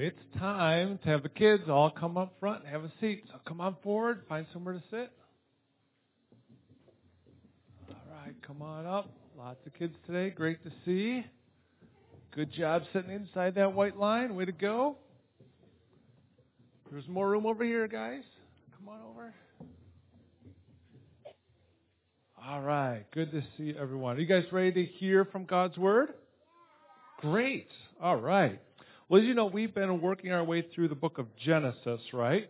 it's time to have the kids all come up front and have a seat. So come on forward, find somewhere to sit. All right, come on up. Lots of kids today. Great to see. Good job sitting inside that white line. Way to go. There's more room over here, guys. Come on over. All right. Good to see everyone. Are you guys ready to hear from God's Word? Great. All right. Well, as you know, we've been working our way through the book of Genesis, right?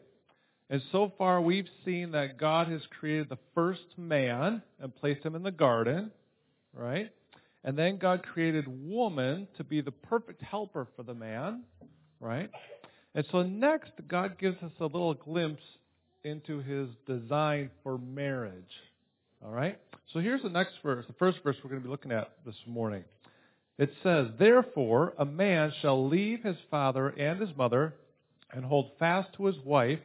And so far, we've seen that God has created the first man and placed him in the garden, right? And then God created woman to be the perfect helper for the man, right? And so next, God gives us a little glimpse into his design for marriage. All right? So here's the next verse, the first verse we're going to be looking at this morning. It says, Therefore, a man shall leave his father and his mother and hold fast to his wife,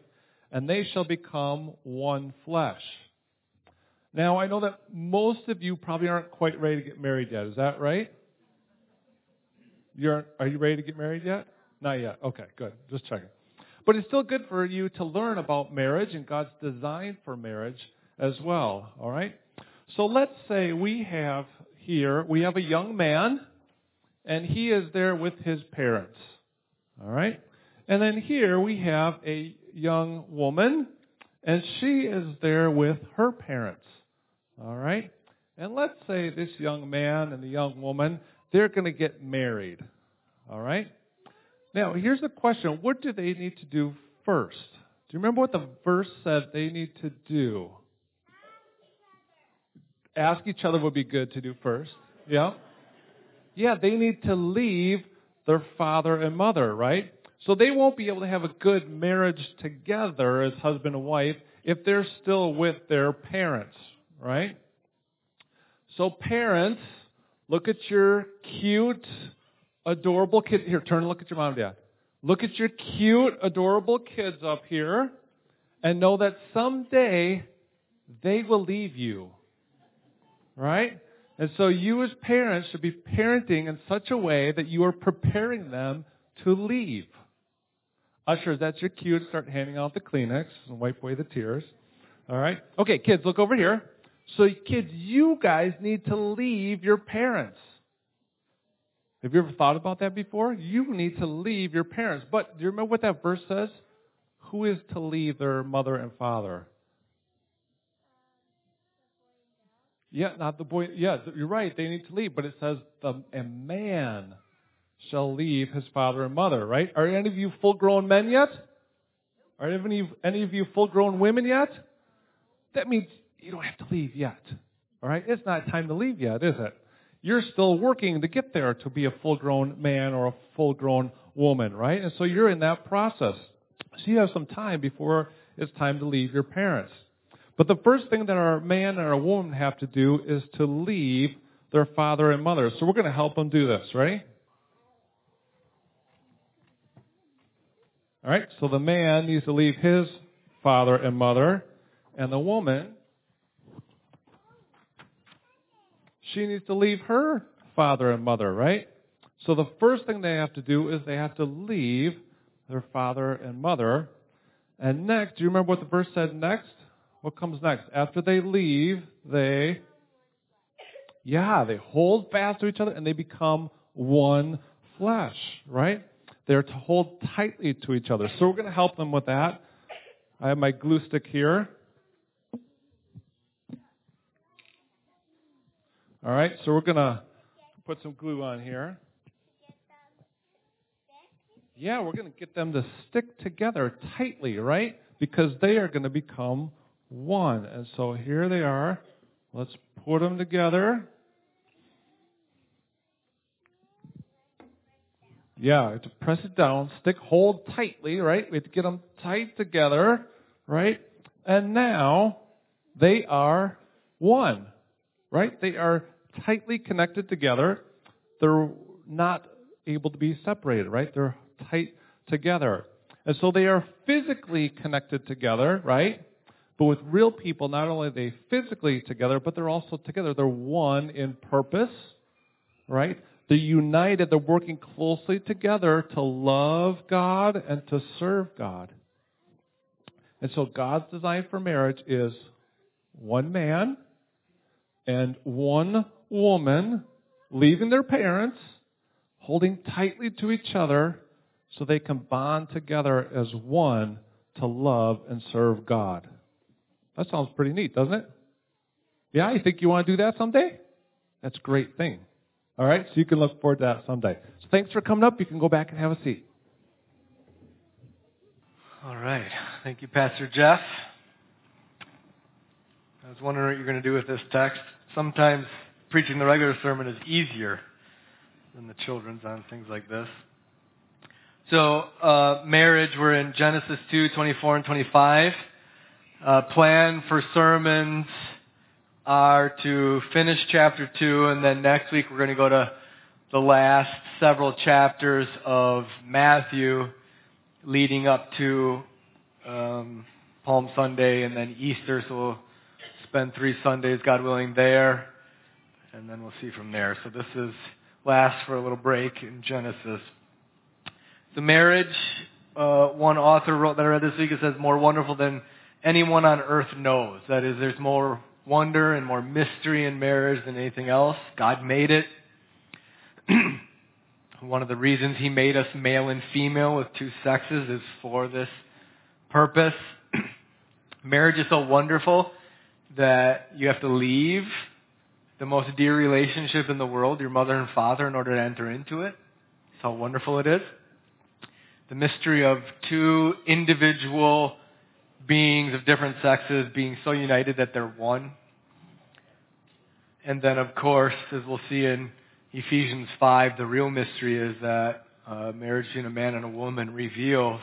and they shall become one flesh. Now, I know that most of you probably aren't quite ready to get married yet. Is that right? You're, are you ready to get married yet? Not yet. Okay, good. Just checking. But it's still good for you to learn about marriage and God's design for marriage as well. All right? So let's say we have here, we have a young man, and he is there with his parents. All right? And then here we have a young woman, and she is there with her parents. All right? And let's say this young man and the young woman, they're going to get married. All right? Now, here's the question what do they need to do first? Do you remember what the verse said they need to do? Ask each other would be good to do first. Yeah? Yeah, they need to leave their father and mother, right? So they won't be able to have a good marriage together as husband and wife if they're still with their parents, right? So parents, look at your cute, adorable kid. Here, turn and look at your mom and dad. Look at your cute, adorable kids up here and know that someday they will leave you. Right? And so you as parents should be parenting in such a way that you are preparing them to leave. Ushers, that's your cue to start handing out the Kleenex and wipe away the tears. All right? Okay, kids, look over here. So, kids, you guys need to leave your parents. Have you ever thought about that before? You need to leave your parents. But do you remember what that verse says? Who is to leave their mother and father? Yeah, not the boy. Yeah, you're right. They need to leave. But it says the, a man shall leave his father and mother, right? Are any of you full grown men yet? Are any any of you full grown women yet? That means you don't have to leave yet. All right? It's not time to leave yet, is it? You're still working to get there to be a full grown man or a full grown woman, right? And so you're in that process. So you have some time before it's time to leave your parents. But the first thing that our man and our woman have to do is to leave their father and mother. So we're going to help them do this, right? All right, so the man needs to leave his father and mother, and the woman, she needs to leave her father and mother, right? So the first thing they have to do is they have to leave their father and mother. And next, do you remember what the verse said next? What comes next? After they leave, they, yeah, they hold fast to each other and they become one flesh, right? They're to hold tightly to each other. So we're going to help them with that. I have my glue stick here. All right, so we're going to put some glue on here. Yeah, we're going to get them to stick together tightly, right? Because they are going to become one. And so here they are. Let's put them together. Yeah, to press it down, stick, hold tightly, right? We have to get them tight together, right? And now they are one, right? They are tightly connected together. They're not able to be separated, right? They're tight together. And so they are physically connected together, right? But with real people, not only are they physically together, but they're also together. They're one in purpose, right? They're united. They're working closely together to love God and to serve God. And so God's design for marriage is one man and one woman leaving their parents, holding tightly to each other so they can bond together as one to love and serve God. That sounds pretty neat, doesn't it? Yeah, you think you want to do that someday? That's a great thing. All right, so you can look forward to that someday. So thanks for coming up. You can go back and have a seat. All right. Thank you, Pastor Jeff. I was wondering what you're going to do with this text. Sometimes preaching the regular sermon is easier than the children's on things like this. So, uh, marriage, we're in Genesis 2, 24 and 25. Uh, plan for sermons are to finish chapter 2, and then next week we're going to go to the last several chapters of Matthew leading up to um, Palm Sunday and then Easter. So we'll spend three Sundays, God willing, there, and then we'll see from there. So this is last for a little break in Genesis. The marriage, uh, one author wrote that I read this week. It says more wonderful than anyone on earth knows. That is, there's more wonder and more mystery in marriage than anything else. God made it. One of the reasons he made us male and female with two sexes is for this purpose. Marriage is so wonderful that you have to leave the most dear relationship in the world, your mother and father, in order to enter into it. That's how wonderful it is. The mystery of two individual beings of different sexes being so united that they're one. And then, of course, as we'll see in Ephesians 5, the real mystery is that uh, marriage between a man and a woman reveals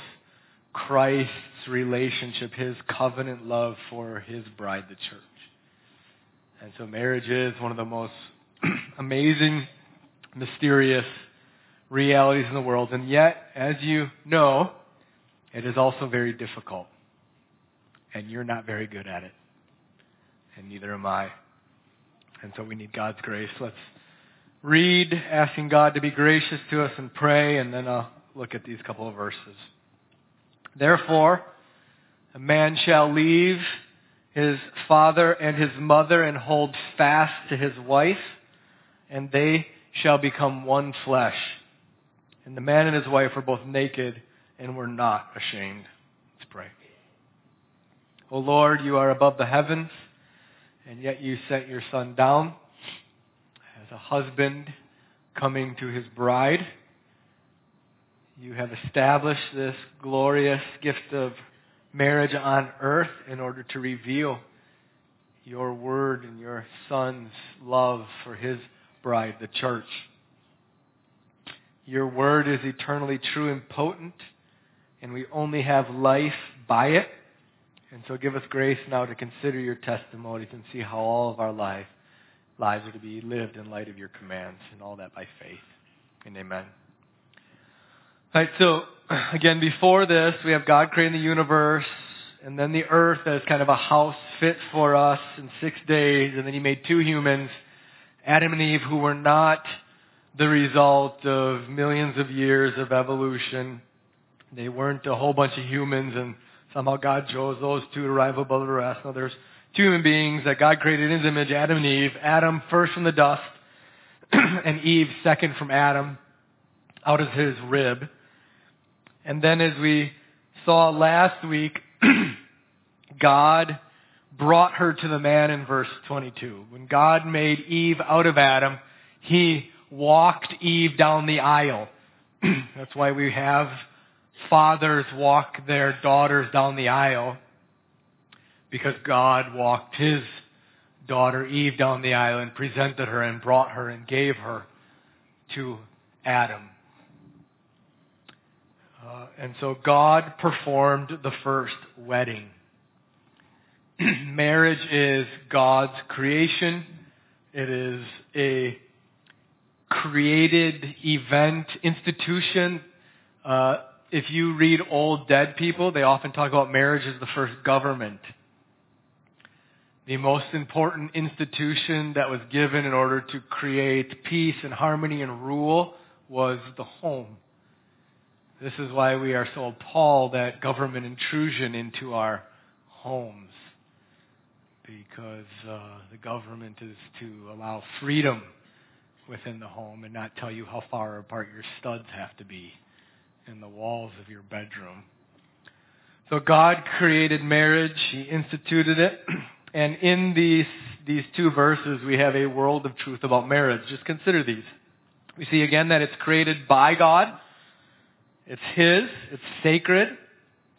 Christ's relationship, his covenant love for his bride, the church. And so marriage is one of the most amazing, mysterious realities in the world. And yet, as you know, it is also very difficult. And you're not very good at it. And neither am I. And so we need God's grace. Let's read, asking God to be gracious to us and pray, and then I'll look at these couple of verses. Therefore, a man shall leave his father and his mother and hold fast to his wife, and they shall become one flesh. And the man and his wife were both naked and were not ashamed. O Lord, you are above the heavens, and yet you sent your Son down as a husband coming to his bride. You have established this glorious gift of marriage on earth in order to reveal your word and your Son's love for his bride, the church. Your word is eternally true and potent, and we only have life by it. And so give us grace now to consider your testimonies and see how all of our life, lives are to be lived in light of your commands, and all that by faith. And amen. All right, so again, before this, we have God creating the universe, and then the earth as kind of a house fit for us in six days, and then He made two humans, Adam and Eve, who were not the result of millions of years of evolution. They weren't a whole bunch of humans and Somehow God chose those two to rise above the rest. Now there's two human beings that God created in his image, Adam and Eve. Adam first from the dust, and Eve second from Adam, out of his rib. And then as we saw last week, God brought her to the man in verse 22. When God made Eve out of Adam, he walked Eve down the aisle. That's why we have fathers walk their daughters down the aisle because God walked his daughter Eve down the aisle and presented her and brought her and gave her to Adam. Uh, and so God performed the first wedding. Marriage is God's creation. It is a created event, institution. Uh, if you read old dead people, they often talk about marriage as the first government. The most important institution that was given in order to create peace and harmony and rule was the home. This is why we are so appalled at government intrusion into our homes. Because uh, the government is to allow freedom within the home and not tell you how far apart your studs have to be in the walls of your bedroom. So God created marriage, He instituted it, and in these, these two verses we have a world of truth about marriage. Just consider these. We see again that it's created by God, it's His, it's sacred,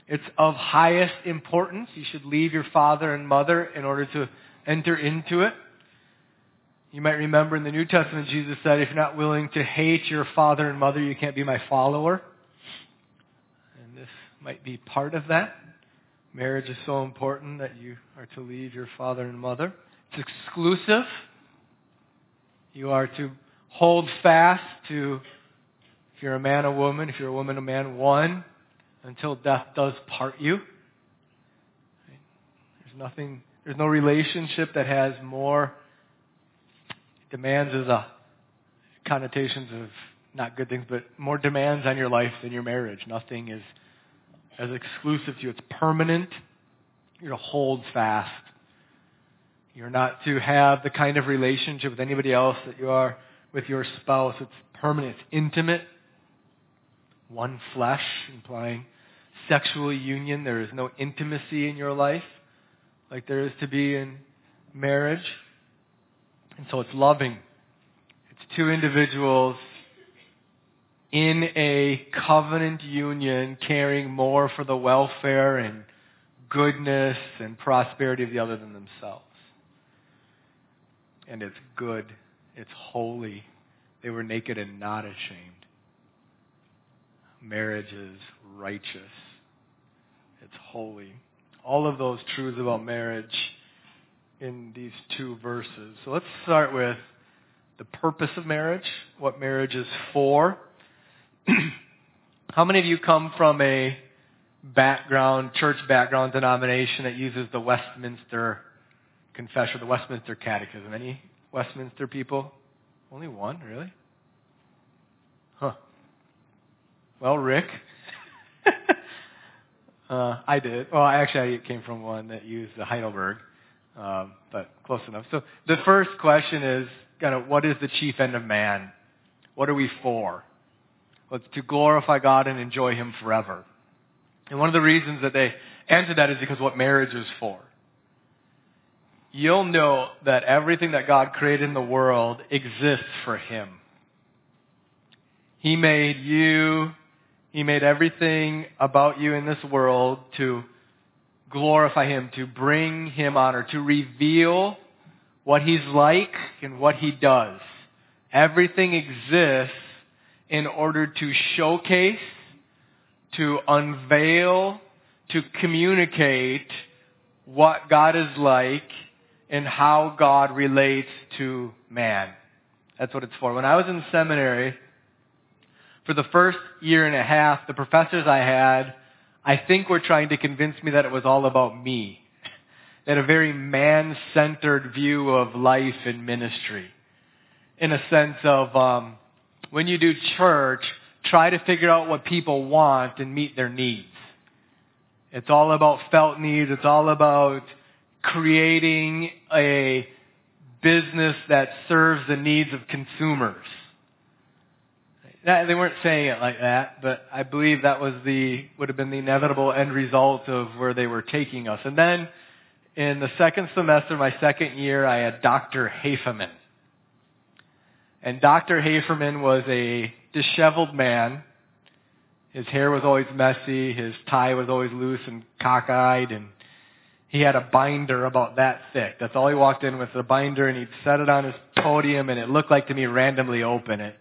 it's of highest importance. You should leave your father and mother in order to enter into it. You might remember in the New Testament, Jesus said, if you're not willing to hate your father and mother, you can't be my follower. Might be part of that. Marriage is so important that you are to leave your father and mother. It's exclusive. You are to hold fast to, if you're a man, a woman, if you're a woman, a man, one, until death does part you. There's nothing, there's no relationship that has more demands as a connotations of not good things, but more demands on your life than your marriage. Nothing is as exclusive to you. It's permanent. You're to hold fast. You're not to have the kind of relationship with anybody else that you are with your spouse. It's permanent. It's intimate. One flesh, implying sexual union. There is no intimacy in your life like there is to be in marriage. And so it's loving. It's two individuals in a covenant union caring more for the welfare and goodness and prosperity of the other than themselves. And it's good. It's holy. They were naked and not ashamed. Marriage is righteous. It's holy. All of those truths about marriage in these two verses. So let's start with the purpose of marriage, what marriage is for. How many of you come from a background, church background denomination that uses the Westminster Confession, the Westminster Catechism? Any Westminster people? Only one, really? Huh. Well, Rick. uh, I did. Well, actually, I came from one that used the Heidelberg um, but close enough. So the first question is kind of what is the chief end of man? What are we for? It's to glorify God and enjoy Him forever. And one of the reasons that they answer that is because what marriage is for. You'll know that everything that God created in the world exists for Him. He made you, He made everything about you in this world to glorify Him, to bring Him honor, to reveal what He's like and what He does. Everything exists in order to showcase, to unveil, to communicate what God is like and how God relates to man. That's what it's for. When I was in seminary, for the first year and a half, the professors I had I think were trying to convince me that it was all about me. They had a very man-centered view of life and ministry. In a sense of, um, when you do church, try to figure out what people want and meet their needs. It's all about felt needs. It's all about creating a business that serves the needs of consumers they weren't saying it like that, but I believe that was the would have been the inevitable end result of where they were taking us. And then in the second semester, my second year, I had Dr. Haferman. And Dr. Haferman was a disheveled man. His hair was always messy, his tie was always loose and cockeyed, and he had a binder about that thick. That's all he walked in with, a binder, and he'd set it on his podium, and it looked like to me randomly open it.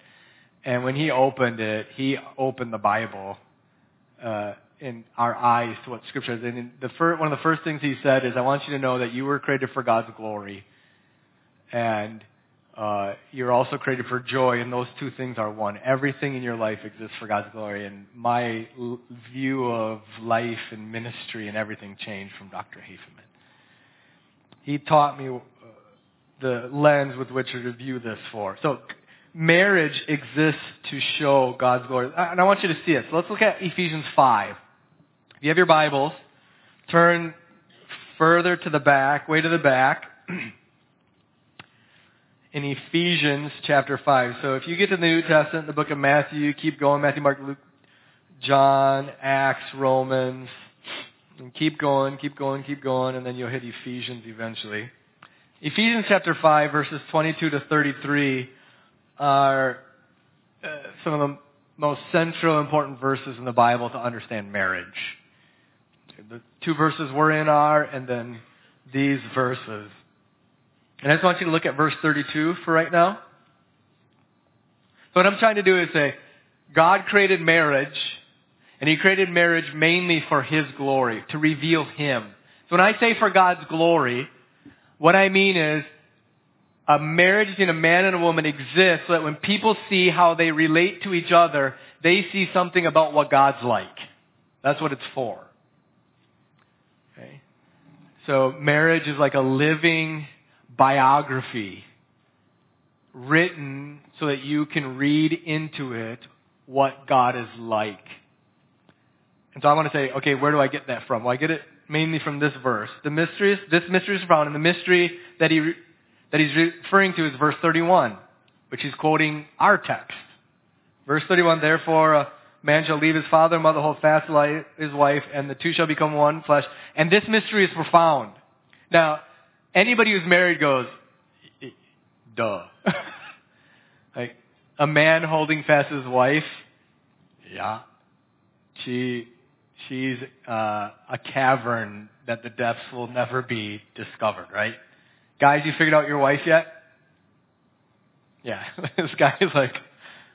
And when he opened it, he opened the Bible uh, in our eyes to what Scripture is. And the first, one of the first things he said is, "I want you to know that you were created for God's glory, and uh, you're also created for joy. And those two things are one. Everything in your life exists for God's glory. And my l- view of life and ministry and everything changed from Dr. Haferman. he taught me uh, the lens with which to view this for. So marriage exists to show God's glory. And I want you to see it. So let's look at Ephesians 5. If you have your Bibles, turn further to the back, way to the back. in Ephesians chapter 5. So if you get to the New Testament, the book of Matthew, keep going, Matthew, Mark, Luke, John, Acts, Romans, and keep going, keep going, keep going, and then you'll hit Ephesians eventually. Ephesians chapter 5, verses 22 to 33 are uh, some of the most central important verses in the Bible to understand marriage. The two verses we're in are, and then these verses. And I just want you to look at verse 32 for right now. So what I'm trying to do is say, God created marriage, and He created marriage mainly for His glory, to reveal Him. So when I say for God's glory, what I mean is, a marriage between a man and a woman exists so that when people see how they relate to each other, they see something about what God's like. That's what it's for. Okay? So marriage is like a living biography written so that you can read into it what God is like. And so I want to say, okay, where do I get that from? Well, I get it mainly from this verse. The mystery, this mystery is found in the mystery that he that he's referring to is verse 31, which he's quoting our text. Verse 31, therefore a man shall leave his father and mother, hold fast his wife, and the two shall become one flesh. And this mystery is profound. Now, anybody who's married goes, duh. like, a man holding fast his wife, yeah. She, she's uh, a cavern that the depths will never be discovered, right? Guys, you figured out your wife yet? Yeah. this guy is like,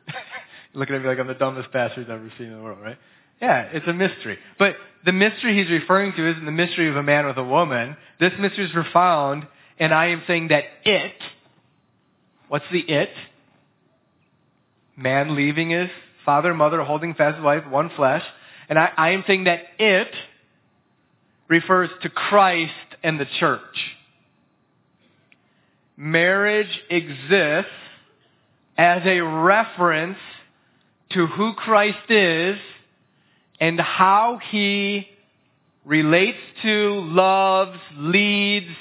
looking at me like I'm the dumbest pastor he's ever seen in the world, right? Yeah, it's a mystery. But the mystery he's referring to isn't the mystery of a man with a woman. This mystery is profound, and I am saying that it, what's the it? Man leaving his father mother, holding fast his wife, one flesh. And I, I am saying that it refers to Christ and the church. Marriage exists as a reference to who Christ is and how he relates to, loves, leads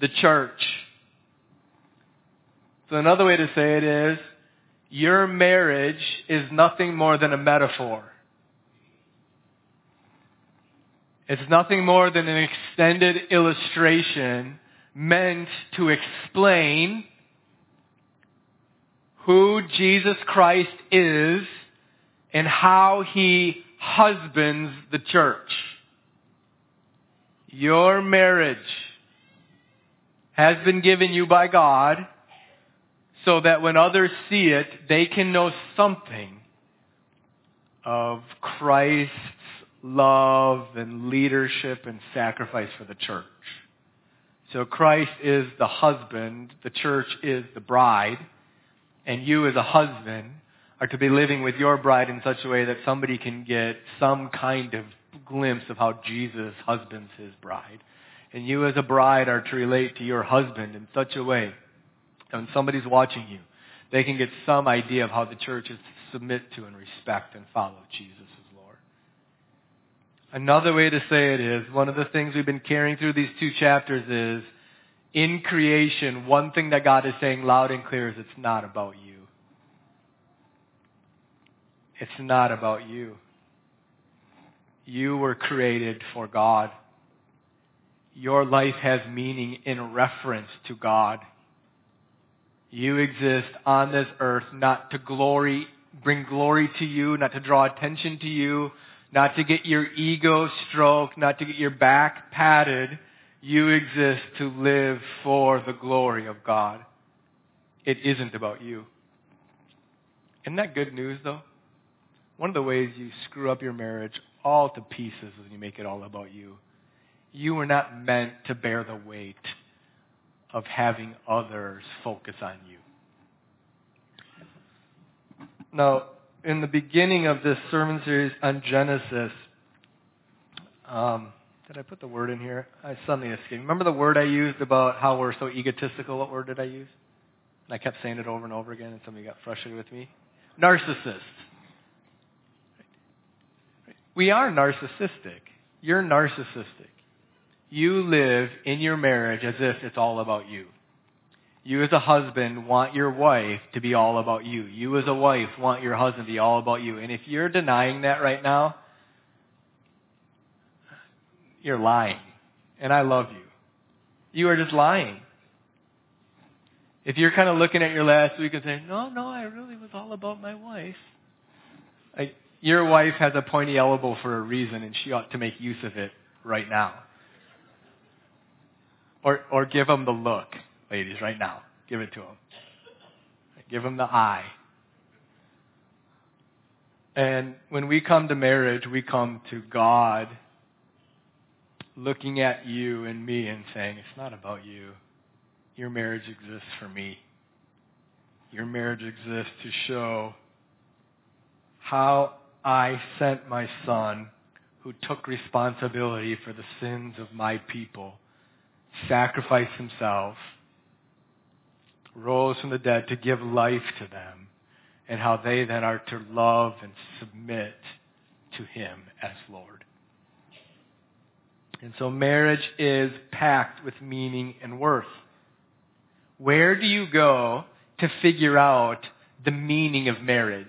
the church. So another way to say it is, your marriage is nothing more than a metaphor. It's nothing more than an extended illustration meant to explain who Jesus Christ is and how he husbands the church. Your marriage has been given you by God so that when others see it, they can know something of Christ's love and leadership and sacrifice for the church. So Christ is the husband, the church is the bride, and you as a husband are to be living with your bride in such a way that somebody can get some kind of glimpse of how Jesus husbands his bride. And you as a bride are to relate to your husband in such a way that when somebody's watching you, they can get some idea of how the church is to submit to and respect and follow Jesus as Lord. Another way to say it is, one of the things we've been carrying through these two chapters is, in creation, one thing that God is saying loud and clear is it's not about you. It's not about you. You were created for God. Your life has meaning in reference to God. You exist on this earth not to glory, bring glory to you, not to draw attention to you, not to get your ego stroked, not to get your back patted. You exist to live for the glory of God. It isn't about you. Isn't that good news though? One of the ways you screw up your marriage all to pieces is when you make it all about you. You were not meant to bear the weight of having others focus on you. Now, in the beginning of this sermon series on Genesis, um, Did I put the word in here? I suddenly escaped. Remember the word I used about how we're so egotistical? What word did I use? And I kept saying it over and over again, and somebody got frustrated with me. Narcissist. We are narcissistic. You're narcissistic. You live in your marriage as if it's all about you. You as a husband want your wife to be all about you. You as a wife want your husband to be all about you. And if you're denying that right now, you're lying. And I love you. You are just lying. If you're kind of looking at your last week and saying, no, no, I really was all about my wife. I, your wife has a pointy elbow for a reason and she ought to make use of it right now. Or, or give them the look, ladies, right now. Give it to them. Give them the eye. And when we come to marriage, we come to God looking at you and me and saying, it's not about you. Your marriage exists for me. Your marriage exists to show how I sent my son who took responsibility for the sins of my people, sacrificed himself, rose from the dead to give life to them, and how they then are to love and submit to him as Lord. And so marriage is packed with meaning and worth. Where do you go to figure out the meaning of marriage?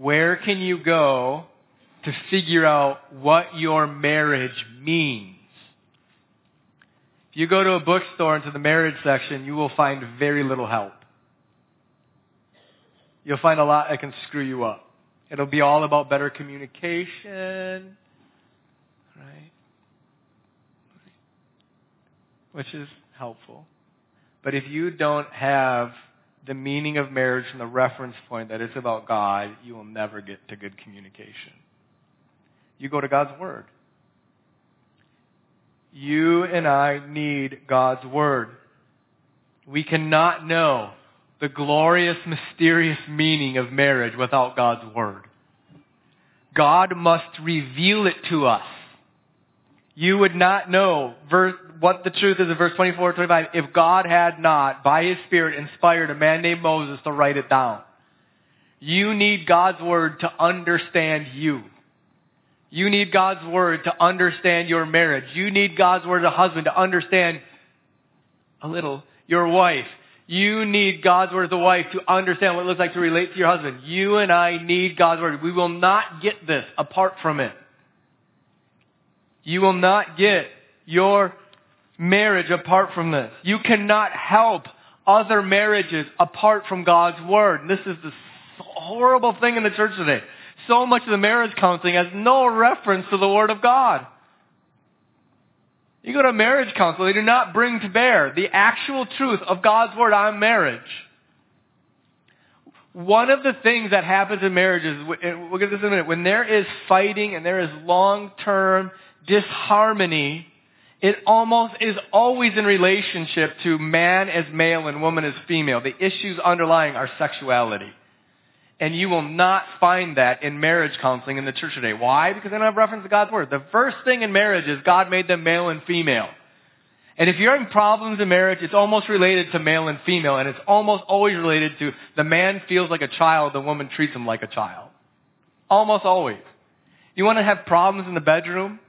Where can you go to figure out what your marriage means? If you go to a bookstore into the marriage section, you will find very little help. You'll find a lot that can screw you up. It'll be all about better communication, right? Which is helpful. But if you don't have the meaning of marriage from the reference point that it's about God, you will never get to good communication. You go to God's Word. You and I need God's Word. We cannot know the glorious, mysterious meaning of marriage without God's Word. God must reveal it to us. You would not know verse, what the truth is in verse 24 25 if God had not, by His Spirit, inspired a man named Moses to write it down. You need God's Word to understand you. You need God's Word to understand your marriage. You need God's Word as a husband to understand a little your wife. You need God's Word as a wife to understand what it looks like to relate to your husband. You and I need God's Word. We will not get this apart from it. You will not get your marriage apart from this. You cannot help other marriages apart from God's Word. This is the horrible thing in the church today. So much of the marriage counseling has no reference to the Word of God. You go to marriage counsel, they do not bring to bear the actual truth of God's Word on marriage. One of the things that happens in marriages, we'll get this in a minute, when there is fighting and there is long-term disharmony, it almost is always in relationship to man as male and woman as female. The issues underlying our sexuality. And you will not find that in marriage counseling in the church today. Why? Because they don't have reference to God's Word. The first thing in marriage is God made them male and female. And if you're having problems in marriage, it's almost related to male and female, and it's almost always related to the man feels like a child, the woman treats him like a child. Almost always. You want to have problems in the bedroom?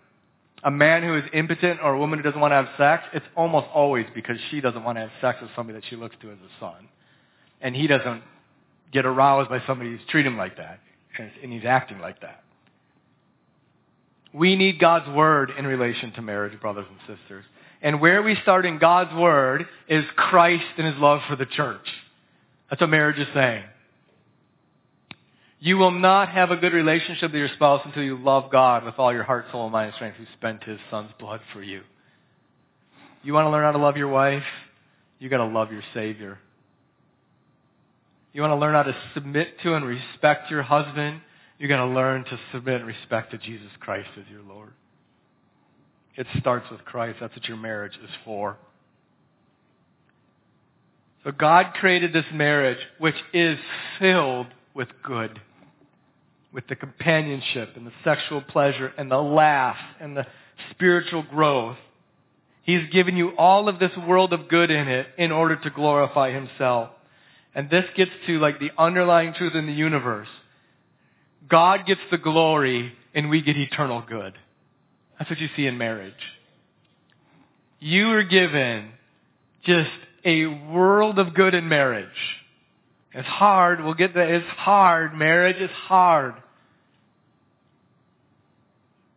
A man who is impotent or a woman who doesn't want to have sex, it's almost always because she doesn't want to have sex with somebody that she looks to as a son. And he doesn't get aroused by somebody who's treating him like that, and he's acting like that. We need God's Word in relation to marriage, brothers and sisters. And where we start in God's Word is Christ and His love for the church. That's what marriage is saying. You will not have a good relationship with your spouse until you love God with all your heart, soul, and mind and strength who spent His Son's blood for you. You want to learn how to love your wife? You got to love your Savior. You want to learn how to submit to and respect your husband? You're going to learn to submit and respect to Jesus Christ as your Lord. It starts with Christ. That's what your marriage is for. So God created this marriage which is filled with good. With the companionship and the sexual pleasure and the laugh and the spiritual growth. He's given you all of this world of good in it in order to glorify himself. And this gets to like the underlying truth in the universe. God gets the glory and we get eternal good. That's what you see in marriage. You are given just a world of good in marriage. It's hard. We'll get that. It's hard. Marriage is hard.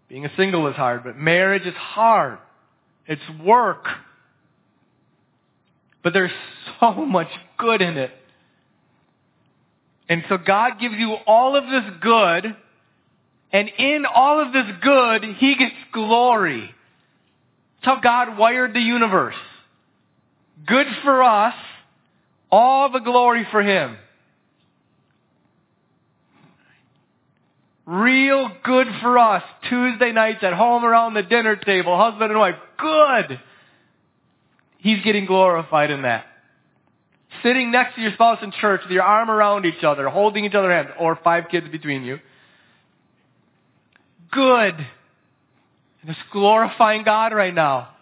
Being a single is hard, but marriage is hard. It's work. But there's so much good in it. And so God gives you all of this good, and in all of this good, He gets glory. That's how God wired the universe. Good for us, all the glory for Him. Real good for us. Tuesday nights at home around the dinner table, husband and wife. Good. He's getting glorified in that. Sitting next to your spouse in church with your arm around each other, holding each other's hands, or five kids between you. Good. And glorifying God right now.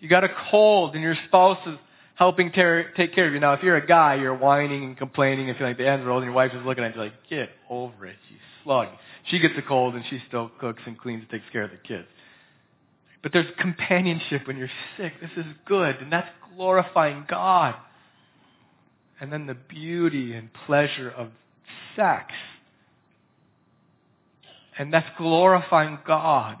You got a cold and your spouse is helping ter- take care of you. Now, if you're a guy, you're whining and complaining and feeling like the end's rolled, and your wife is looking at you like, get over it, you slug. She gets a cold and she still cooks and cleans and takes care of the kids. But there's companionship when you're sick. This is good, and that's glorifying God. And then the beauty and pleasure of sex. And that's glorifying God.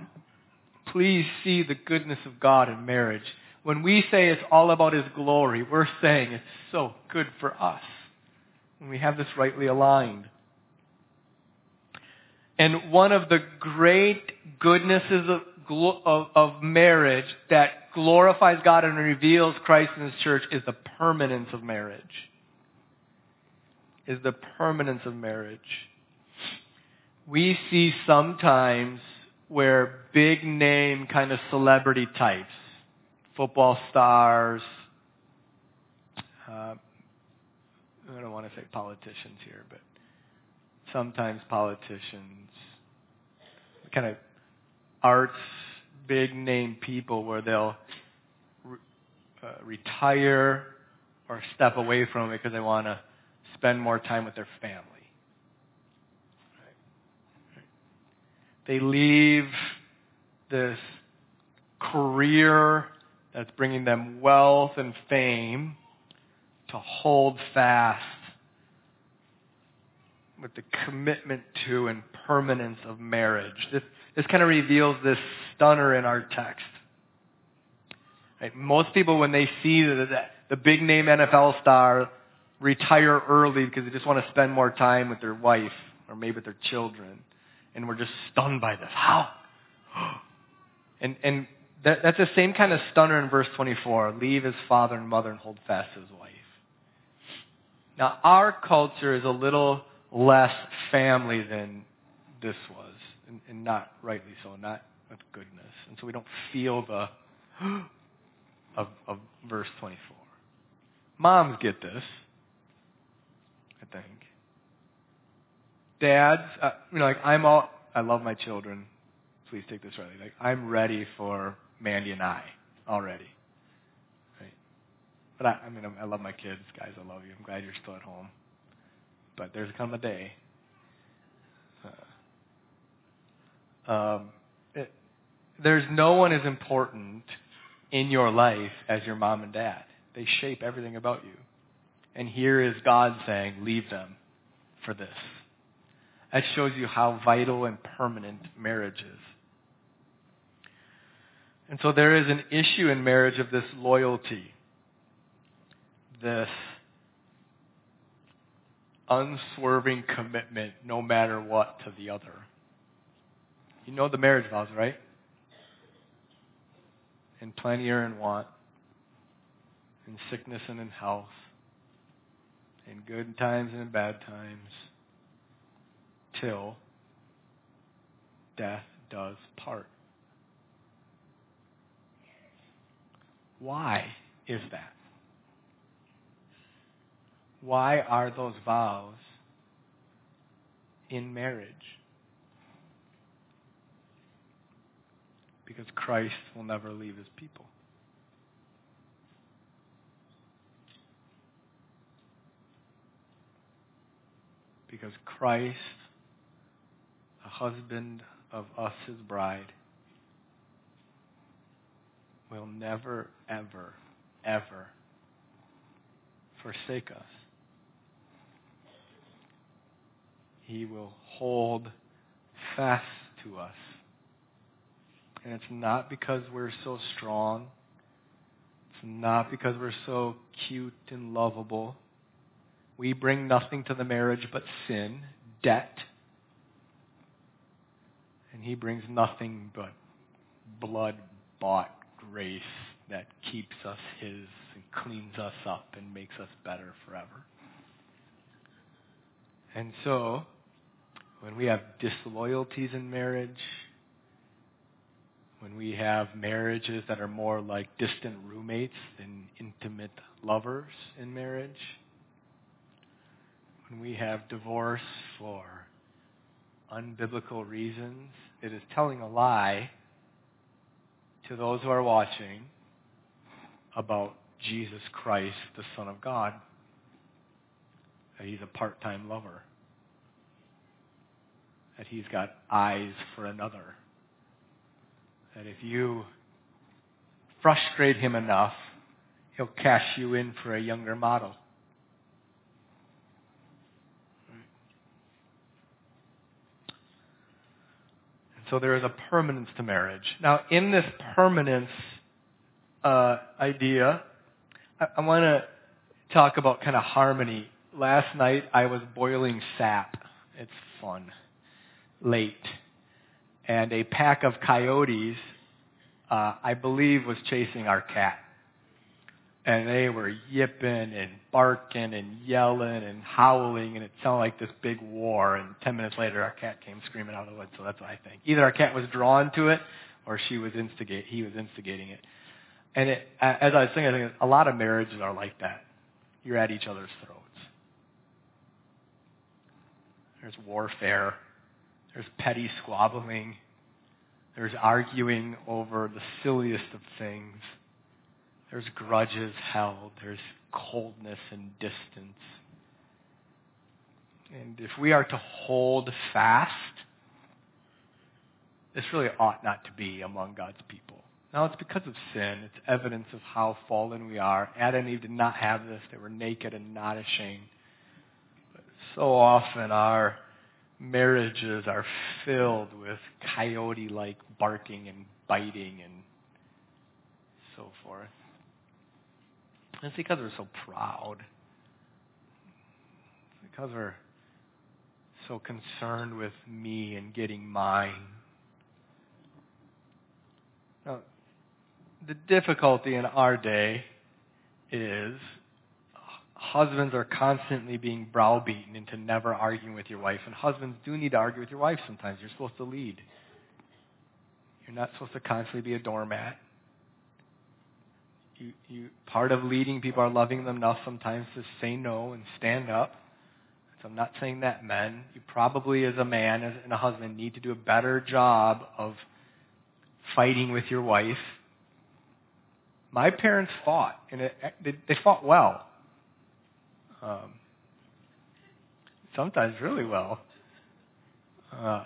Please see the goodness of God in marriage. When we say it's all about His glory, we're saying it's so good for us when we have this rightly aligned. And one of the great goodnesses of, of, of, marriage that glorifies God and reveals Christ in His church is the permanence of marriage. Is the permanence of marriage. We see sometimes where big name kind of celebrity types football stars. Uh, I don't want to say politicians here, but sometimes politicians, kind of arts, big name people where they'll re- uh, retire or step away from it because they want to spend more time with their family. They leave this career that's bringing them wealth and fame to hold fast with the commitment to and permanence of marriage. This, this kind of reveals this stunner in our text. Right? Most people, when they see the, the, the big name NFL star retire early because they just want to spend more time with their wife or maybe with their children, and we're just stunned by this. How? And, and that, that's the same kind of stunner in verse 24. Leave his father and mother and hold fast to his wife. Now, our culture is a little less family than this was, and, and not rightly so, not with goodness. And so we don't feel the of, of verse 24. Moms get this, I think. Dads, uh, you know, like I'm all, I love my children. Please take this rightly. Like I'm ready for Mandy and I already. Right? But I, I mean, I love my kids, guys. I love you. I'm glad you're still at home. But there's come a day. Uh, um, it, there's no one as important in your life as your mom and dad. They shape everything about you. And here is God saying, leave them for this. That shows you how vital and permanent marriage is. And so there is an issue in marriage of this loyalty, this unswerving commitment no matter what to the other. You know the marriage vows, right? In plenty or in want, in sickness and in health, in good times and in bad times, till death does part. Why is that? Why are those vows in marriage? Because Christ will never leave his people. Because Christ, husband of us, his bride, will never, ever, ever forsake us. He will hold fast to us. And it's not because we're so strong. It's not because we're so cute and lovable. We bring nothing to the marriage but sin, debt. And he brings nothing but blood bought grace that keeps us his and cleans us up and makes us better forever. And so, when we have disloyalties in marriage, when we have marriages that are more like distant roommates than intimate lovers in marriage, when we have divorce for unbiblical reasons, it is telling a lie to those who are watching about Jesus Christ, the Son of God, that he's a part-time lover, that he's got eyes for another, that if you frustrate him enough, he'll cash you in for a younger model. So there is a permanence to marriage. Now, in this permanence uh, idea, I, I want to talk about kind of harmony. Last night I was boiling sap. It's fun. Late. And a pack of coyotes, uh, I believe, was chasing our cat and they were yipping and barking and yelling and howling, and it sounded like this big war. And ten minutes later, our cat came screaming out of the woods. So that's what I think. Either our cat was drawn to it, or she was instigate. He was instigating it. And it, as I was thinking, I think a lot of marriages are like that. You're at each other's throats. There's warfare. There's petty squabbling. There's arguing over the silliest of things. There's grudges held. There's coldness and distance. And if we are to hold fast, this really ought not to be among God's people. Now, it's because of sin. It's evidence of how fallen we are. Adam and Eve did not have this. They were naked and not ashamed. But so often our marriages are filled with coyote-like barking and biting and so forth. It's because we're so proud. It's because we're so concerned with me and getting mine. Now, the difficulty in our day is husbands are constantly being browbeaten into never arguing with your wife. And husbands do need to argue with your wife sometimes. You're supposed to lead. You're not supposed to constantly be a doormat you, you, part of leading people are loving them enough sometimes to say no and stand up. So I'm not saying that men, you probably as a man and a husband need to do a better job of fighting with your wife. My parents fought, and it, they, they fought well. Um, sometimes really well. Uh,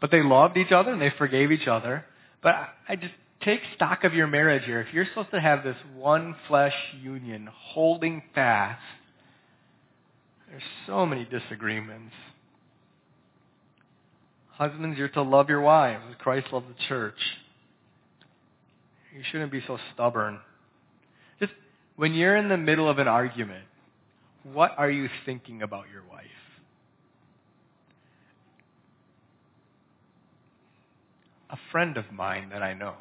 but they loved each other and they forgave each other. But I, I just take stock of your marriage here. If you're supposed to have this one flesh union holding fast, there's so many disagreements. Husbands, you're to love your wives Christ loved the church. You shouldn't be so stubborn. Just when you're in the middle of an argument, what are you thinking about your wife? A friend of mine that I know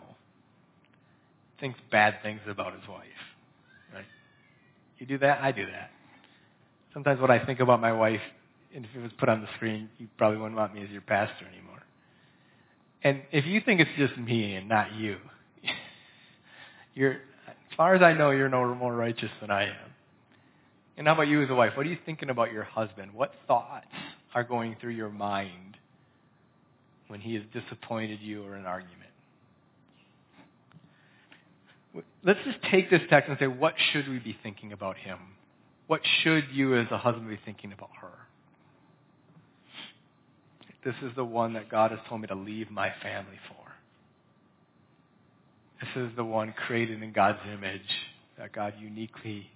thinks bad things about his wife. Right? You do that, I do that. Sometimes what I think about my wife, and if it was put on the screen, you probably wouldn't want me as your pastor anymore. And if you think it's just me and not you, you're, as far as I know, you're no more righteous than I am. And how about you as a wife? What are you thinking about your husband? What thoughts are going through your mind when he has disappointed you or an argument? Let's just take this text and say, what should we be thinking about him? What should you as a husband be thinking about her? This is the one that God has told me to leave my family for. This is the one created in God's image that God uniquely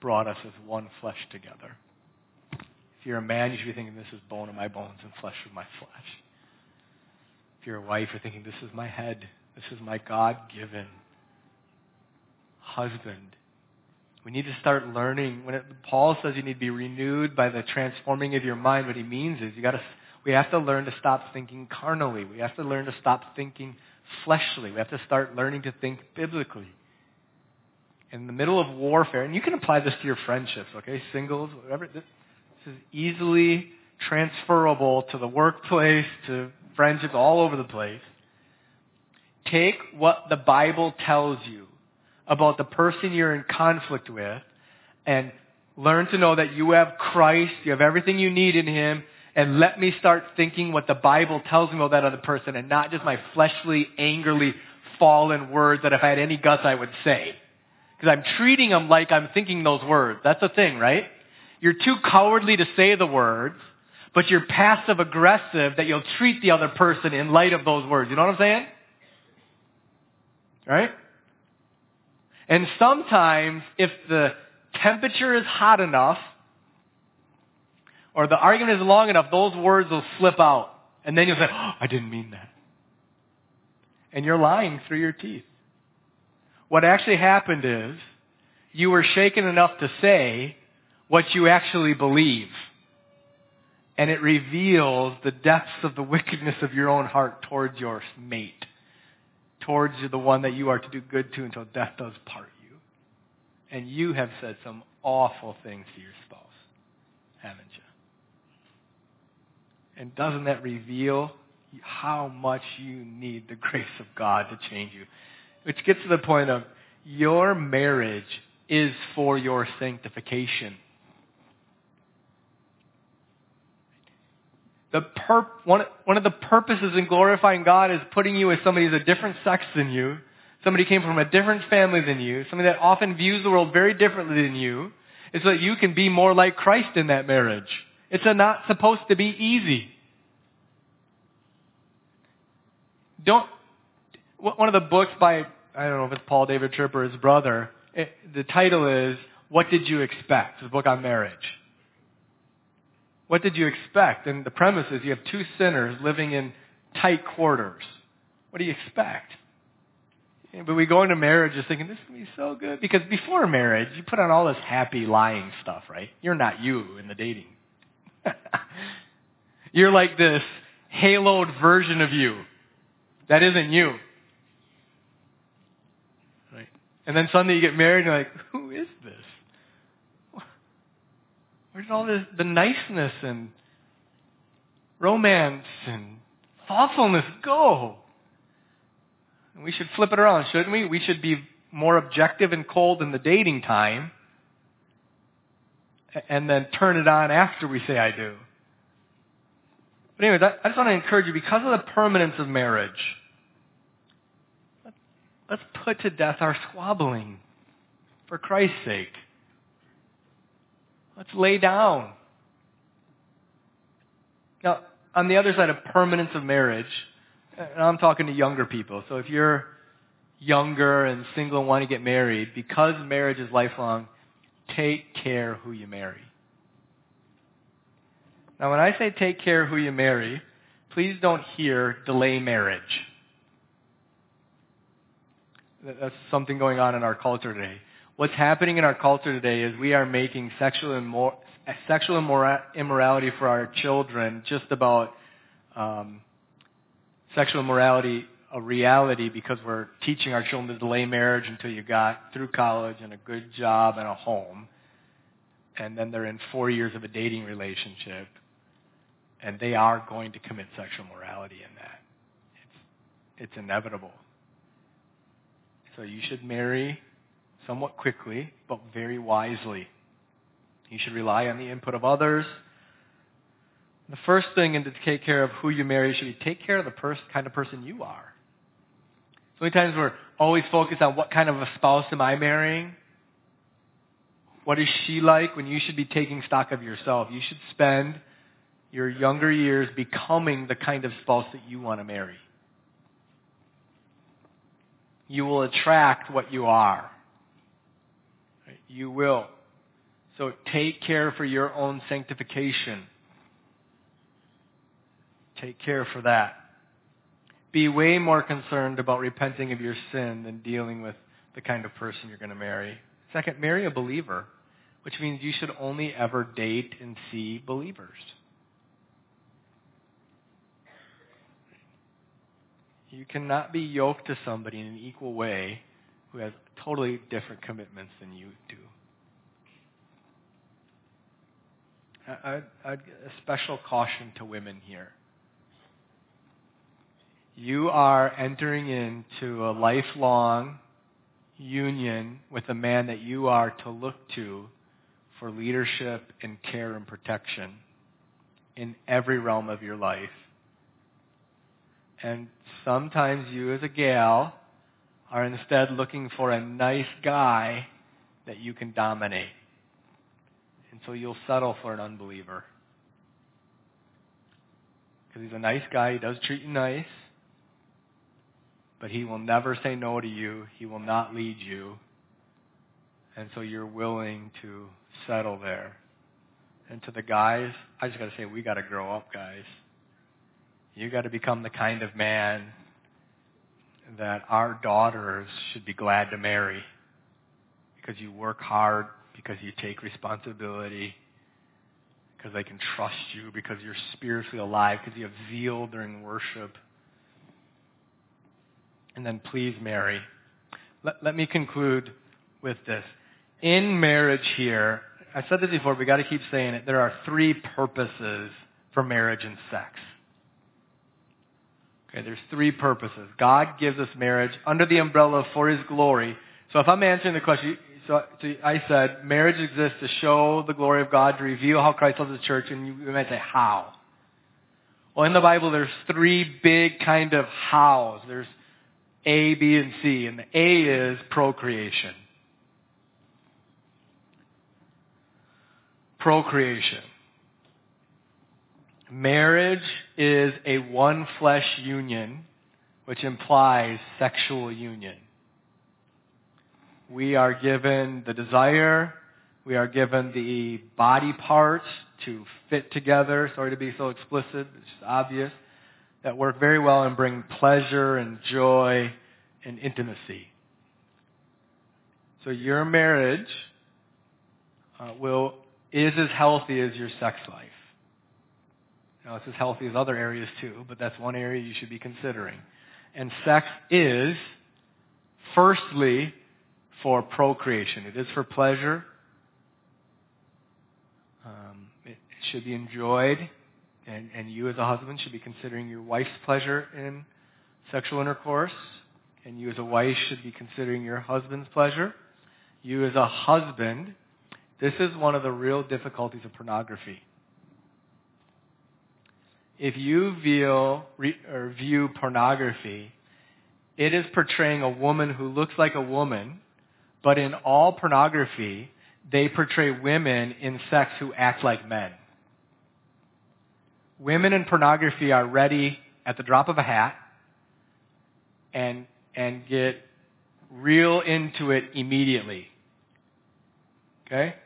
brought us as one flesh together. If you're a man, you should be thinking, this is bone of my bones and flesh of my flesh. If you're a wife, you're thinking, this is my head. This is my God given husband. We need to start learning. When it, Paul says you need to be renewed by the transforming of your mind, what he means is you got to. We have to learn to stop thinking carnally. We have to learn to stop thinking fleshly. We have to start learning to think biblically. In the middle of warfare, and you can apply this to your friendships, okay, singles, whatever. This, this is easily transferable to the workplace, to friendships, all over the place. Take what the Bible tells you about the person you're in conflict with and learn to know that you have Christ, you have everything you need in Him, and let me start thinking what the Bible tells me about that other person and not just my fleshly, angrily fallen words that if I had any guts I would say. Because I'm treating them like I'm thinking those words. That's the thing, right? You're too cowardly to say the words, but you're passive aggressive that you'll treat the other person in light of those words. You know what I'm saying? Right? And sometimes, if the temperature is hot enough, or the argument is long enough, those words will slip out. And then you'll say, oh, I didn't mean that. And you're lying through your teeth. What actually happened is, you were shaken enough to say what you actually believe. And it reveals the depths of the wickedness of your own heart towards your mate towards the one that you are to do good to until death does part you. And you have said some awful things to your spouse, haven't you? And doesn't that reveal how much you need the grace of God to change you? Which gets to the point of your marriage is for your sanctification. The pur- one, one of the purposes in glorifying God is putting you as somebody who's a different sex than you, somebody came from a different family than you, somebody that often views the world very differently than you, is so that you can be more like Christ in that marriage. It's not supposed to be easy. Don't, one of the books by, I don't know if it's Paul David Tripp or his brother, it, the title is, What Did You Expect? It's a book on marriage. What did you expect? And the premise is you have two sinners living in tight quarters. What do you expect? But we go into marriage just thinking, this is going to be so good. Because before marriage, you put on all this happy lying stuff, right? You're not you in the dating. You're like this haloed version of you. That isn't you. Right? And then suddenly you get married and you're like, who is this? Where did all this, the niceness and romance and thoughtfulness go? And we should flip it around, shouldn't we? We should be more objective and cold in the dating time and then turn it on after we say I do. But anyway, I just want to encourage you because of the permanence of marriage, let's put to death our squabbling for Christ's sake. Let's lay down. Now, on the other side of permanence of marriage, and I'm talking to younger people. So if you're younger and single and want to get married, because marriage is lifelong, take care who you marry. Now, when I say take care who you marry, please don't hear delay marriage. That's something going on in our culture today. What's happening in our culture today is we are making sexual, immor- sexual immor- immorality for our children just about um, sexual immorality a reality because we're teaching our children to delay marriage until you got through college and a good job and a home. And then they're in four years of a dating relationship. And they are going to commit sexual morality in that. It's, it's inevitable. So you should marry somewhat quickly, but very wisely. You should rely on the input of others. The first thing in to take care of who you marry should be take care of the pers- kind of person you are. So many times we're always focused on what kind of a spouse am I marrying? What is she like when you should be taking stock of yourself? You should spend your younger years becoming the kind of spouse that you want to marry. You will attract what you are. You will. So take care for your own sanctification. Take care for that. Be way more concerned about repenting of your sin than dealing with the kind of person you're going to marry. Second, marry a believer, which means you should only ever date and see believers. You cannot be yoked to somebody in an equal way who has totally different commitments than you do. A, a, a special caution to women here. You are entering into a lifelong union with a man that you are to look to for leadership and care and protection in every realm of your life. And sometimes you as a gal are instead looking for a nice guy that you can dominate. And so you'll settle for an unbeliever. Because he's a nice guy, he does treat you nice, but he will never say no to you, he will not lead you. And so you're willing to settle there. And to the guys, I just got to say, we got to grow up, guys. You got to become the kind of man that our daughters should be glad to marry because you work hard, because you take responsibility, because they can trust you, because you're spiritually alive, because you have zeal during worship. And then please marry. Let, let me conclude with this. In marriage here, I said this before, we got to keep saying it. There are three purposes for marriage and sex. Okay, there's three purposes. God gives us marriage under the umbrella for His glory. So if I'm answering the question, so, I said marriage exists to show the glory of God, to reveal how Christ loves the church, and you might say how. Well, in the Bible, there's three big kind of hows. There's A, B, and C, and the A is procreation. Procreation. Marriage is a one flesh union, which implies sexual union. We are given the desire, we are given the body parts to fit together. Sorry to be so explicit, it's obvious. That work very well and bring pleasure and joy and intimacy. So your marriage uh, will is as healthy as your sex life. Now, it's as healthy as other areas too, but that's one area you should be considering. And sex is, firstly, for procreation. It is for pleasure. Um, it should be enjoyed, and, and you as a husband should be considering your wife's pleasure in sexual intercourse, and you as a wife should be considering your husband's pleasure. You as a husband, this is one of the real difficulties of pornography if you view, or view pornography, it is portraying a woman who looks like a woman, but in all pornography, they portray women in sex who act like men. Women in pornography are ready at the drop of a hat and, and get real into it immediately. Okay?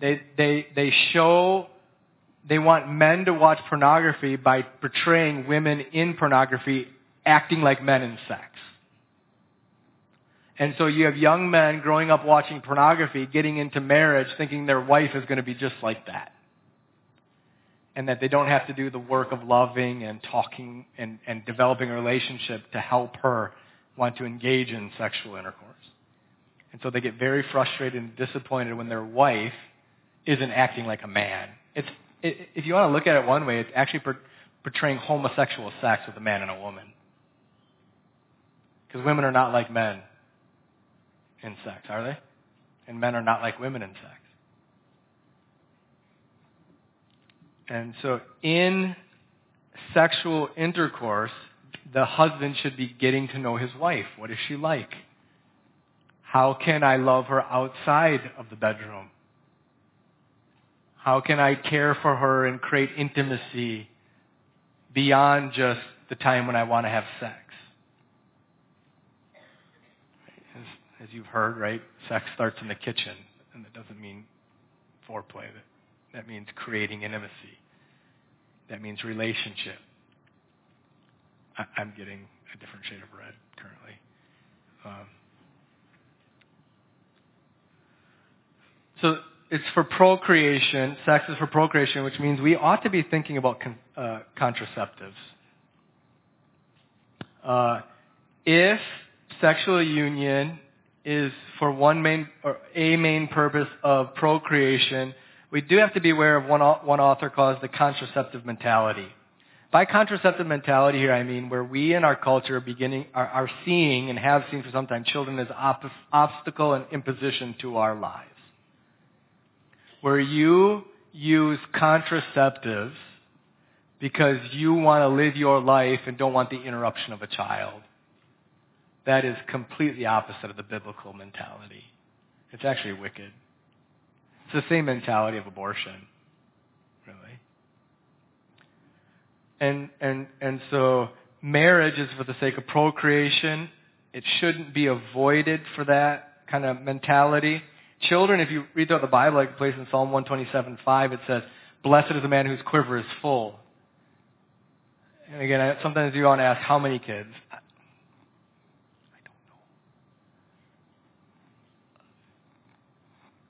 They, they, they show they want men to watch pornography by portraying women in pornography acting like men in sex. And so you have young men growing up watching pornography, getting into marriage, thinking their wife is going to be just like that. And that they don't have to do the work of loving and talking and, and developing a relationship to help her want to engage in sexual intercourse. And so they get very frustrated and disappointed when their wife isn't acting like a man. It's if you want to look at it one way, it's actually portraying homosexual sex with a man and a woman. Because women are not like men in sex, are they? And men are not like women in sex. And so in sexual intercourse, the husband should be getting to know his wife. What is she like? How can I love her outside of the bedroom? How can I care for her and create intimacy beyond just the time when I want to have sex? As, as you've heard, right? Sex starts in the kitchen, and that doesn't mean foreplay. That, means creating intimacy. That means relationship. I, I'm getting a different shade of red currently. Um, so it's for procreation. Sex is for procreation, which means we ought to be thinking about con- uh, contraceptives. Uh, if sexual union is for one main or a main purpose of procreation, we do have to be aware of one, one author calls the contraceptive mentality. By contraceptive mentality here, I mean where we in our culture are beginning are, are seeing and have seen for some time children as op- obstacle and imposition to our lives. Where you use contraceptives because you want to live your life and don't want the interruption of a child. That is completely opposite of the biblical mentality. It's actually wicked. It's the same mentality of abortion, really. And and and so marriage is for the sake of procreation. It shouldn't be avoided for that kind of mentality. Children, if you read throughout the Bible, like place in Psalm 127, 5, it says, Blessed is the man whose quiver is full. And again, sometimes you want to ask, how many kids? I, I don't know.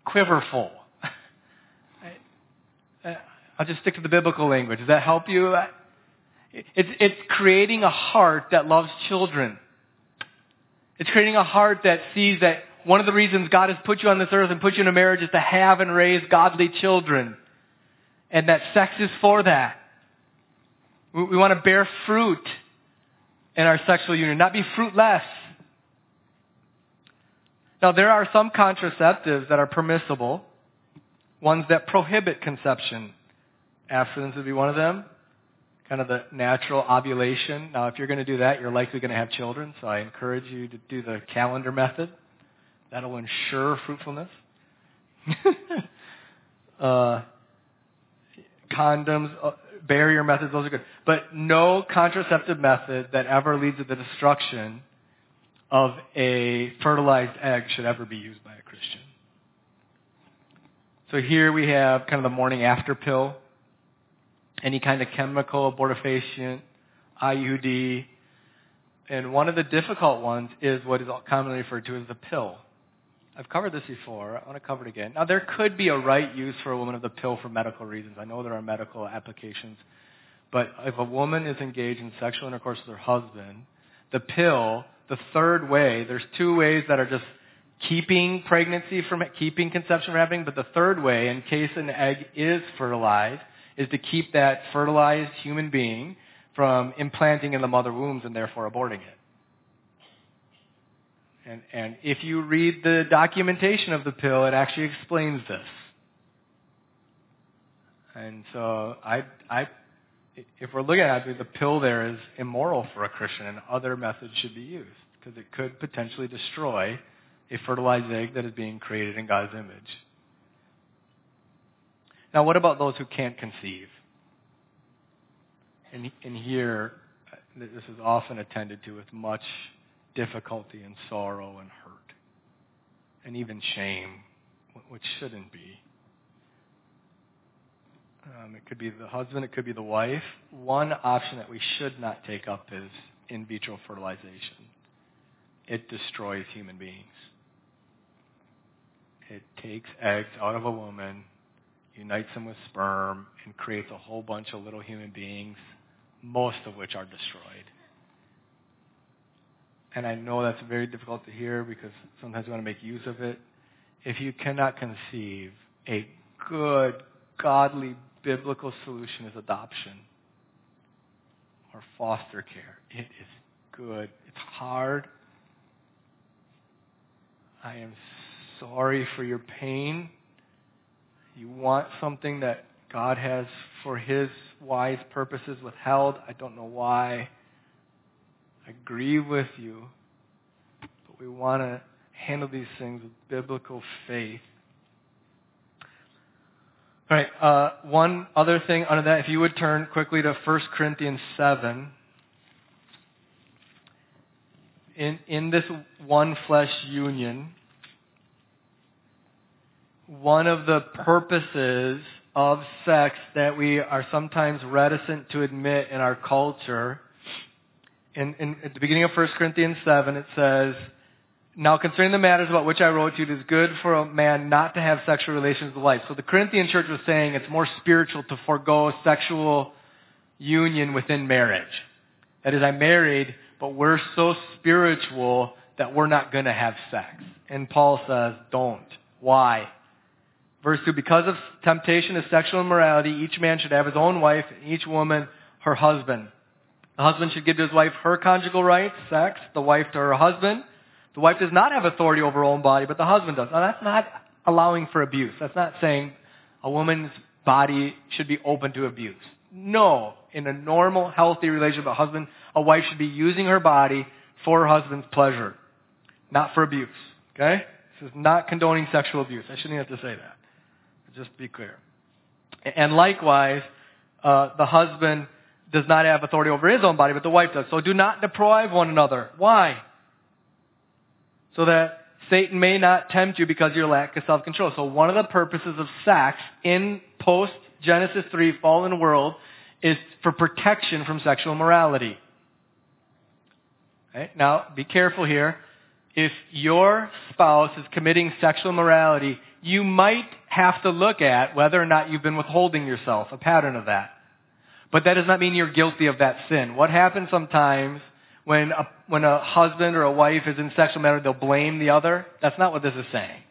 Quiver full. I, I'll just stick to the biblical language. Does that help you? It's, it's creating a heart that loves children. It's creating a heart that sees that one of the reasons God has put you on this earth and put you in a marriage is to have and raise godly children. And that sex is for that. We, we want to bear fruit in our sexual union, not be fruitless. Now, there are some contraceptives that are permissible, ones that prohibit conception. Abstinence would be one of them, kind of the natural ovulation. Now, if you're going to do that, you're likely going to have children, so I encourage you to do the calendar method. That'll ensure fruitfulness. uh, condoms, uh, barrier methods, those are good. But no contraceptive method that ever leads to the destruction of a fertilized egg should ever be used by a Christian. So here we have kind of the morning after pill, any kind of chemical abortifacient, IUD, and one of the difficult ones is what is commonly referred to as the pill. I've covered this before. I want to cover it again. Now, there could be a right use for a woman of the pill for medical reasons. I know there are medical applications. But if a woman is engaged in sexual intercourse with her husband, the pill, the third way, there's two ways that are just keeping pregnancy from keeping conception from happening, but the third way, in case an egg is fertilized, is to keep that fertilized human being from implanting in the mother wombs and therefore aborting it. And, and if you read the documentation of the pill, it actually explains this. And so I, I, if we're looking at it, the pill there is immoral for a Christian and other methods should be used because it could potentially destroy a fertilized egg that is being created in God's image. Now, what about those who can't conceive? And, and here, uh, this is often attended to with much difficulty and sorrow and hurt, and even shame, which shouldn't be. Um, it could be the husband, it could be the wife. One option that we should not take up is in vitro fertilization. It destroys human beings. It takes eggs out of a woman, unites them with sperm, and creates a whole bunch of little human beings, most of which are destroyed. And I know that's very difficult to hear because sometimes we want to make use of it. If you cannot conceive, a good, godly, biblical solution is adoption or foster care. It is good. It's hard. I am sorry for your pain. You want something that God has, for his wise purposes, withheld. I don't know why. I agree with you. But we want to handle these things with biblical faith. All right, uh, one other thing under that, if you would turn quickly to 1 Corinthians 7. In, in this one flesh union, one of the purposes of sex that we are sometimes reticent to admit in our culture, in, in, at the beginning of 1 Corinthians 7, it says, now, concerning the matters about which I wrote to you, it is good for a man not to have sexual relations with wife. So the Corinthian church was saying it's more spiritual to forego sexual union within marriage. That is, I'm married, but we're so spiritual that we're not going to have sex. And Paul says, don't. Why? Verse 2, because of temptation of sexual immorality, each man should have his own wife, and each woman her husband. The husband should give to his wife her conjugal rights, sex, the wife to her husband. The wife does not have authority over her own body, but the husband does. Now that's not allowing for abuse. That's not saying a woman's body should be open to abuse. No. In a normal, healthy relationship, a husband, a wife should be using her body for her husband's pleasure, not for abuse. Okay? This is not condoning sexual abuse. I shouldn't even have to say that. Just to be clear. And likewise, uh, the husband does not have authority over his own body, but the wife does. So do not deprive one another. Why? so that Satan may not tempt you because of your lack of self-control. So one of the purposes of sex in post Genesis 3 fallen world is for protection from sexual immorality. Now, be careful here. If your spouse is committing sexual immorality, you might have to look at whether or not you've been withholding yourself, a pattern of that. But that does not mean you're guilty of that sin. What happens sometimes when a, when a husband or a wife is in sexual matter, they'll blame the other. That's not what this is saying.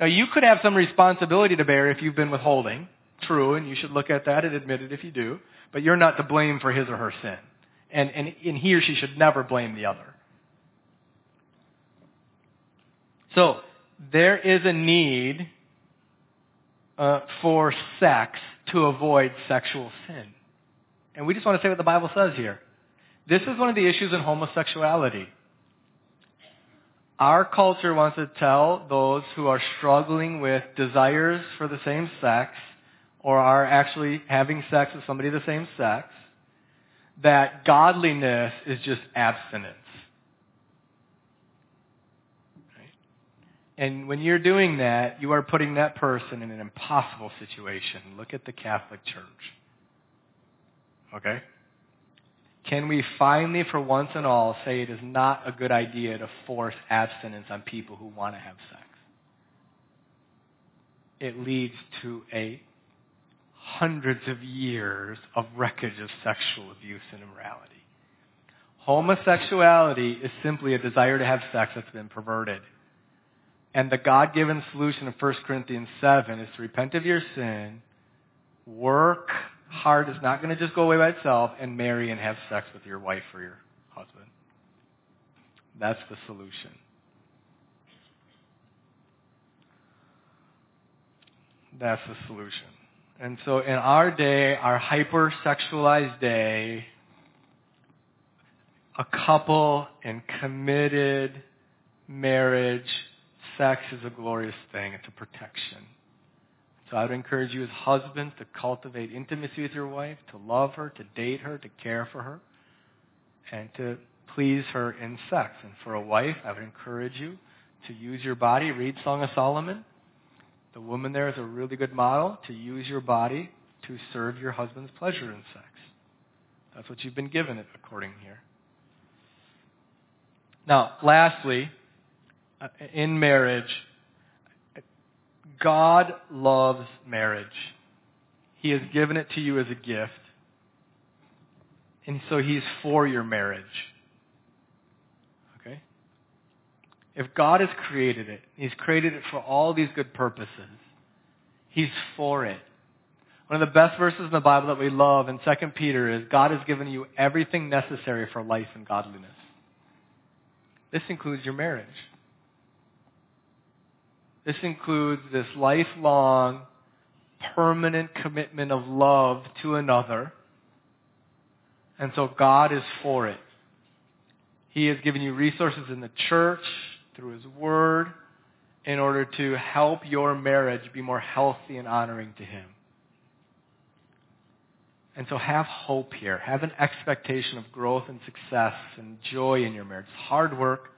Now, you could have some responsibility to bear if you've been withholding. True, and you should look at that and admit it if you do. But you're not to blame for his or her sin. And, and, and he or she should never blame the other. So, there is a need uh, for sex to avoid sexual sin. And we just want to say what the Bible says here. This is one of the issues in homosexuality. Our culture wants to tell those who are struggling with desires for the same sex or are actually having sex with somebody of the same sex that godliness is just abstinence. And when you're doing that, you are putting that person in an impossible situation. Look at the Catholic Church. Okay? Can we finally, for once and all, say it is not a good idea to force abstinence on people who want to have sex? It leads to a hundreds of years of wreckage of sexual abuse and immorality. Homosexuality is simply a desire to have sex that's been perverted. And the God-given solution of 1 Corinthians 7 is to repent of your sin, work heart is not going to just go away by itself and marry and have sex with your wife or your husband. That's the solution. That's the solution. And so in our day, our hyper-sexualized day, a couple in committed marriage, sex is a glorious thing. It's a protection. So I would encourage you as husbands to cultivate intimacy with your wife, to love her, to date her, to care for her, and to please her in sex. And for a wife, I would encourage you to use your body. Read Song of Solomon. The woman there is a really good model to use your body to serve your husband's pleasure in sex. That's what you've been given it according here. Now, lastly, uh, in marriage, God loves marriage. He has given it to you as a gift. And so He's for your marriage. Okay? If God has created it, He's created it for all these good purposes. He's for it. One of the best verses in the Bible that we love in 2 Peter is God has given you everything necessary for life and godliness. This includes your marriage. This includes this lifelong permanent commitment of love to another. And so God is for it. He has given you resources in the church, through His Word, in order to help your marriage be more healthy and honoring to Him. And so have hope here. Have an expectation of growth and success and joy in your marriage. It's hard work.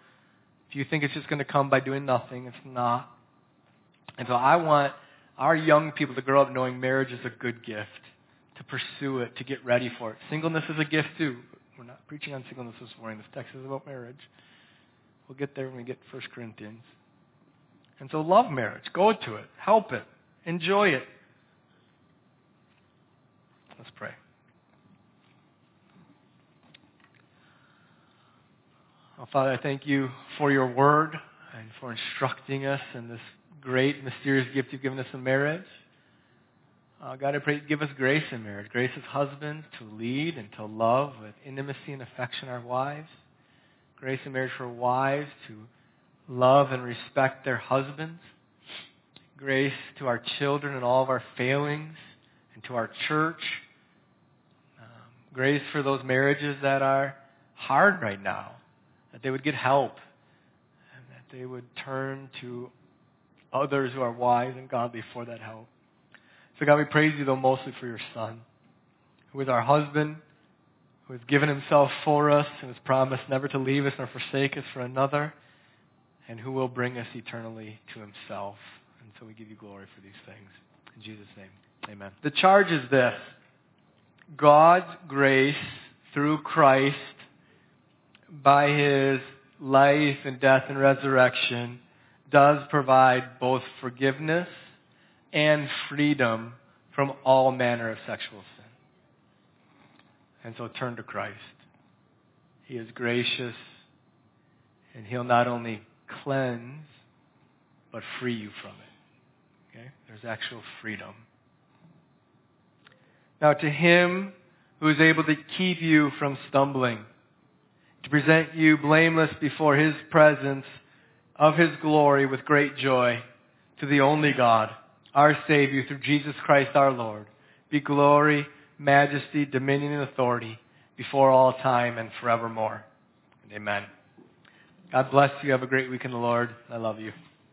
If you think it's just going to come by doing nothing, it's not. And so I want our young people to grow up knowing marriage is a good gift, to pursue it, to get ready for it. Singleness is a gift too. We're not preaching on singleness this morning. This text is about marriage. We'll get there when we get 1 Corinthians. And so love marriage. Go to it. Help it. Enjoy it. Let's pray. Oh, Father, I thank you for your word and for instructing us in this great, mysterious gift you've given us in marriage. Uh, God, I pray give us grace in marriage. Grace as husbands to lead and to love with intimacy and affection our wives. Grace in marriage for wives to love and respect their husbands. Grace to our children and all of our failings and to our church. Um, grace for those marriages that are hard right now, that they would get help and that they would turn to others who are wise and godly for that help. So God, we praise you though mostly for your son, who is our husband, who has given himself for us and has promised never to leave us nor forsake us for another, and who will bring us eternally to himself. And so we give you glory for these things. In Jesus' name, amen. The charge is this. God's grace through Christ by his life and death and resurrection does provide both forgiveness and freedom from all manner of sexual sin. And so turn to Christ. He is gracious, and He'll not only cleanse, but free you from it. Okay? There's actual freedom. Now, to Him who is able to keep you from stumbling, to present you blameless before His presence of His glory with great joy, to the only God, our Savior, through Jesus Christ our Lord, be glory, majesty, dominion, and authority before all time and forevermore. Amen. God bless you. Have a great week in the Lord. I love you.